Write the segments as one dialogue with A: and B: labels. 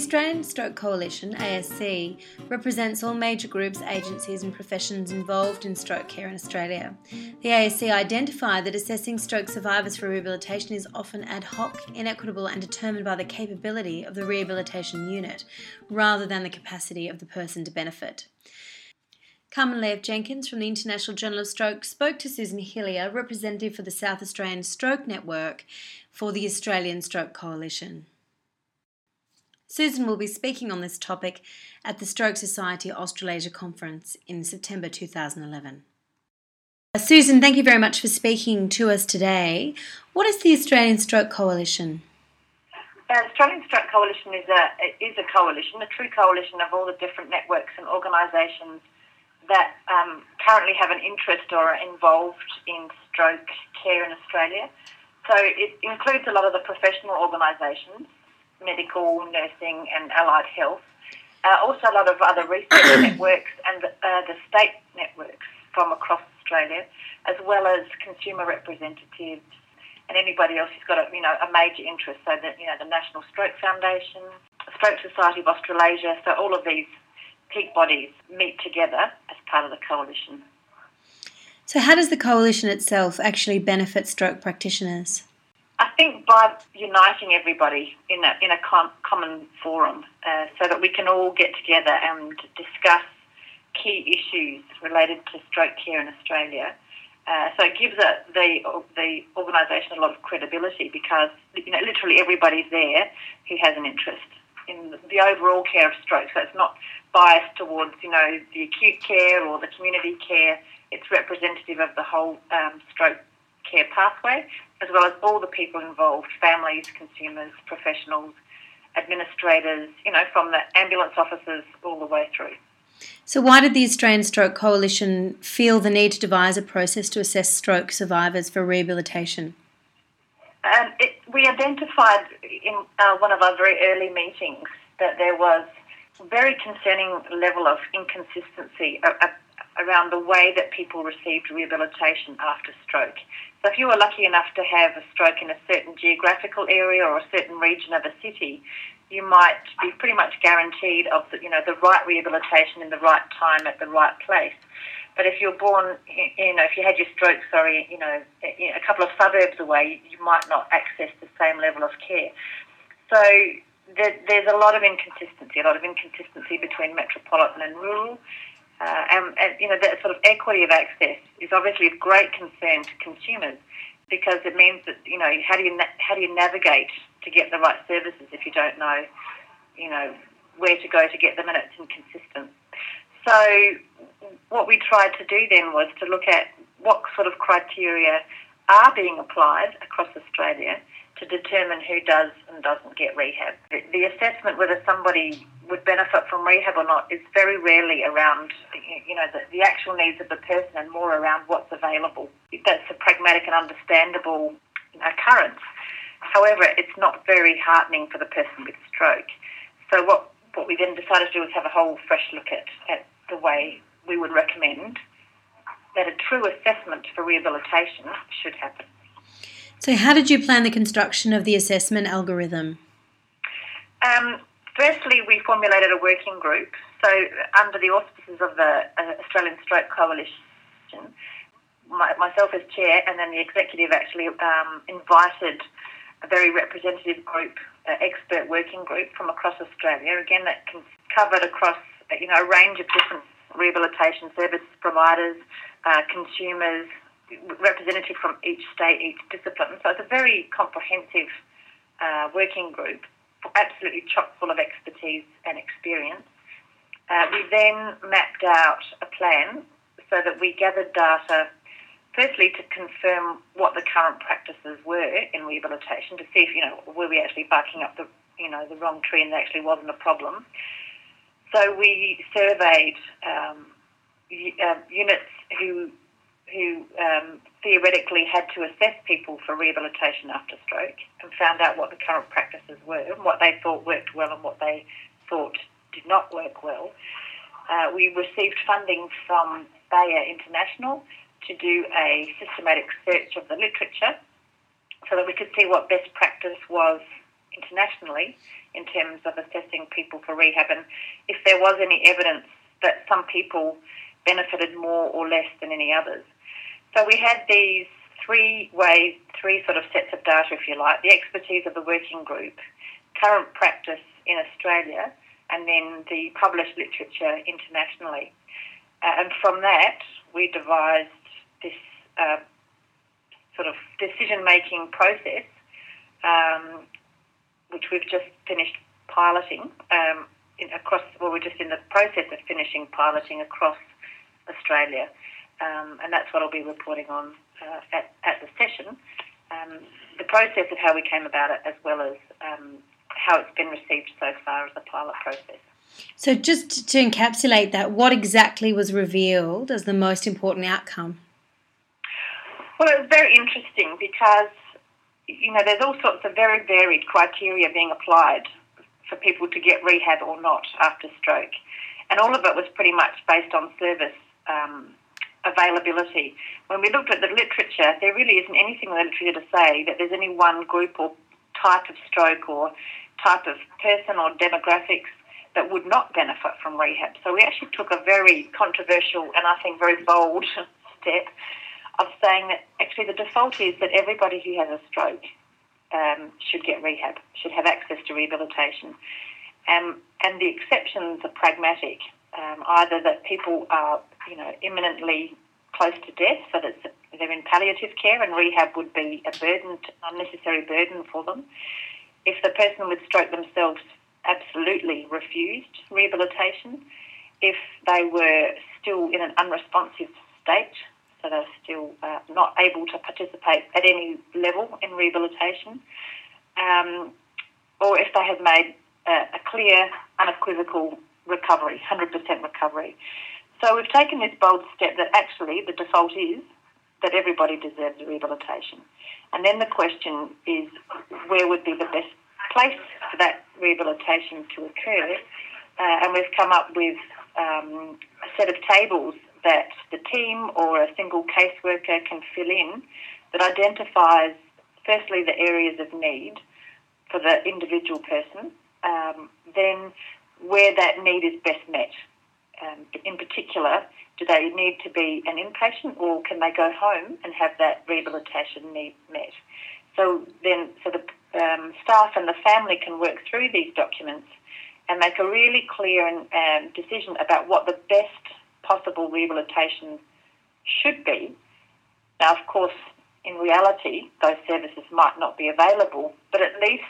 A: The Australian Stroke Coalition, ASC, represents all major groups, agencies, and professions involved in stroke care in Australia. The ASC identified that assessing stroke survivors for rehabilitation is often ad hoc, inequitable, and determined by the capability of the rehabilitation unit rather than the capacity of the person to benefit. Carmen Lev Jenkins from the International Journal of Stroke spoke to Susan Hillier, representative for the South Australian Stroke Network for the Australian Stroke Coalition. Susan will be speaking on this topic at the Stroke Society Australasia Conference in September 2011. Uh, Susan, thank you very much for speaking to us today. What is the Australian Stroke Coalition?
B: The Australian Stroke Coalition is a is a coalition, a true coalition of all the different networks and organisations that um, currently have an interest or are involved in stroke care in Australia. So it includes a lot of the professional organisations medical, nursing, and allied health. Uh, also, a lot of other research networks and uh, the state networks from across Australia, as well as consumer representatives and anybody else who's got a you know a major interest. So that you know the National Stroke Foundation, Stroke Society of Australasia. So all of these peak bodies meet together as part of the coalition.
A: So, how does the coalition itself actually benefit stroke practitioners?
B: I think by uniting everybody in a, in a com- common forum uh, so that we can all get together and discuss key issues related to stroke care in Australia. Uh, so it gives a, the the organisation a lot of credibility because you know literally everybody's there who has an interest in the overall care of stroke. So it's not biased towards you know the acute care or the community care. It's representative of the whole um, stroke care pathway, as well as all the people involved families, consumers, professionals, administrators, you know, from the ambulance officers all the way through.
A: So, why did the Australian Stroke Coalition feel the need to devise a process to assess stroke survivors for rehabilitation?
B: Um, it, we identified in uh, one of our very early meetings that there was a very concerning level of inconsistency around the way that people received rehabilitation after stroke. So if you were lucky enough to have a stroke in a certain geographical area or a certain region of a city, you might be pretty much guaranteed of the, you know the right rehabilitation in the right time at the right place. But if you're born, you know, if you had your stroke, sorry, you know, a couple of suburbs away, you might not access the same level of care. So there's a lot of inconsistency, a lot of inconsistency between metropolitan and rural. Uh, and, and, you know, that sort of equity of access is obviously of great concern to consumers because it means that, you know, how do you, na- how do you navigate to get the right services if you don't know, you know, where to go to get them and it's inconsistent. So what we tried to do then was to look at what sort of criteria are being applied across Australia to determine who does and doesn't get rehab. The, the assessment whether somebody would benefit from rehab or not is very rarely around, you know, the, the actual needs of the person and more around what's available. That's a pragmatic and understandable occurrence. However, it's not very heartening for the person with stroke. So what, what we then decided to do was have a whole fresh look at, at the way we would recommend that a true assessment for rehabilitation should happen.
A: So, how did you plan the construction of the assessment algorithm?
B: Um, Firstly, we formulated a working group. So, under the auspices of the uh, Australian Stroke Coalition, my, myself as chair, and then the executive actually um, invited a very representative group, uh, expert working group from across Australia. Again, that covered across you know a range of different rehabilitation service providers, uh, consumers, representative from each state, each discipline. So it's a very comprehensive uh, working group absolutely chock full of expertise and experience. Uh, we then mapped out a plan so that we gathered data, firstly to confirm what the current practices were in rehabilitation, to see if you know were we actually barking up the you know the wrong tree and there actually wasn't a problem. So we surveyed um, uh, units who who um, theoretically had to assess people for rehabilitation after stroke and found out what the current practices were and what they thought worked well and what they thought did not work well. Uh, we received funding from Bayer International to do a systematic search of the literature so that we could see what best practice was internationally in terms of assessing people for rehab and if there was any evidence that some people benefited more or less than any others. So we had these three ways, three sort of sets of data, if you like the expertise of the working group, current practice in Australia, and then the published literature internationally. Uh, and from that, we devised this uh, sort of decision making process, um, which we've just finished piloting um, in, across, well, we're just in the process of finishing piloting across Australia. Um, and that's what I'll be reporting on uh, at, at the session. Um, the process of how we came about it, as well as um, how it's been received so far as a pilot process.
A: So, just to encapsulate that, what exactly was revealed as the most important outcome?
B: Well, it was very interesting because, you know, there's all sorts of very varied criteria being applied for people to get rehab or not after stroke. And all of it was pretty much based on service um, availability. When we looked at the literature, there really isn't anything in the literature to say that there's any one group or type of stroke or type of person or demographics that would not benefit from rehab. So we actually took a very controversial and I think very bold step of saying that actually the default is that everybody who has a stroke um, should get rehab, should have access to rehabilitation. Um, and the exceptions are pragmatic, um, either that people are, you know, imminently close to death, so that they're in palliative care and rehab would be a burden, unnecessary burden for them. If the person with stroke themselves absolutely refused rehabilitation, if they were still in an unresponsive state, so they're still uh, not able to participate at any level in rehabilitation, um, or if they have made a, a clear, unequivocal recovery, 100% recovery. So we've taken this bold step that actually the default is that everybody deserves rehabilitation. And then the question is where would be the best place for that rehabilitation to occur? Uh, and we've come up with um, a set of tables that the team or a single caseworker can fill in that identifies firstly the areas of need for the individual person, um, then where that need is best met. Um, in particular, do they need to be an inpatient or can they go home and have that rehabilitation need met? So then, so the um, staff and the family can work through these documents and make a really clear and, um, decision about what the best possible rehabilitation should be. Now, of course, in reality, those services might not be available, but at least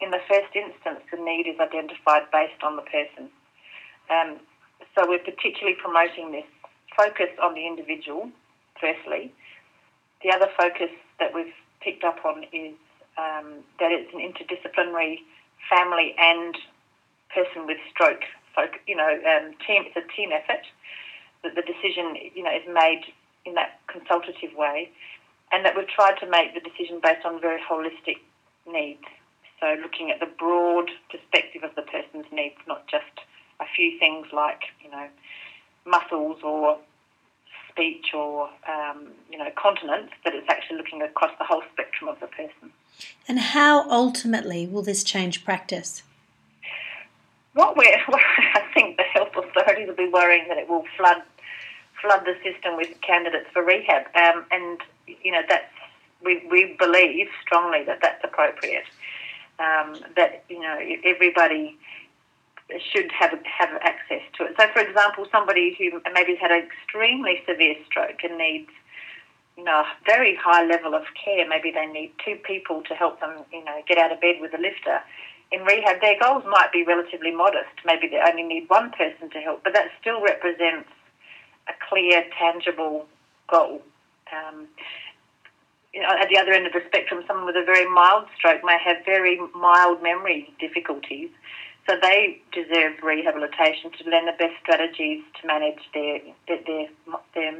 B: in the first instance, the need is identified based on the person. Um, so we're particularly promoting this focus on the individual, firstly. The other focus that we've picked up on is um, that it's an interdisciplinary family and person with stroke. So, you know, um, team. It's a team effort. That the decision, you know, is made in that consultative way, and that we've tried to make the decision based on very holistic needs. So looking at the broad perspective of the person's needs, not just a few things like, you know, muscles or speech or, um, you know, continence, but it's actually looking across the whole spectrum of the person.
A: And how ultimately will this change practice?
B: What we're, I think the health authorities will be worrying that it will flood flood the system with candidates for rehab, um, and you know that's we we believe strongly that that's appropriate um, that you know everybody should have have access to it. So, for example, somebody who maybe has had an extremely severe stroke and needs you know a very high level of care, maybe they need two people to help them you know get out of bed with a lifter. In rehab, their goals might be relatively modest. Maybe they only need one person to help, but that still represents a clear, tangible goal. Um, you know, at the other end of the spectrum, someone with a very mild stroke may have very mild memory difficulties. So they deserve rehabilitation to learn the best strategies to manage their, their, their, their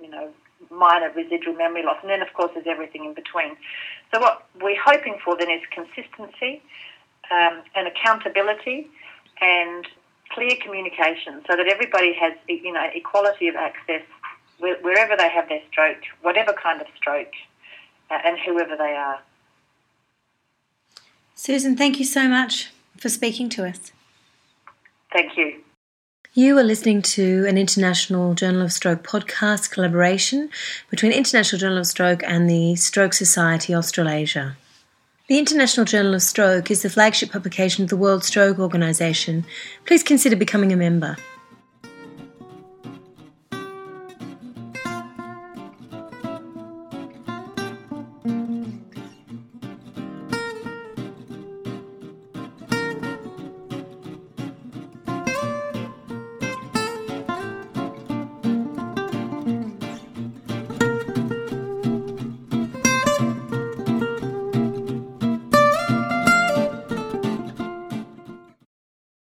B: you know, minor residual memory loss. And then, of course, there's everything in between. So what we're hoping for then is consistency um, and accountability and clear communication so that everybody has, you know, equality of access wherever they have their stroke, whatever kind of stroke, uh, and whoever they are.
A: Susan, thank you so much for speaking to us.
B: Thank you.
A: You are listening to an International Journal of Stroke podcast collaboration between International Journal of Stroke and the Stroke Society Australasia. The International Journal of Stroke is the flagship publication of the World Stroke Organisation. Please consider becoming a member.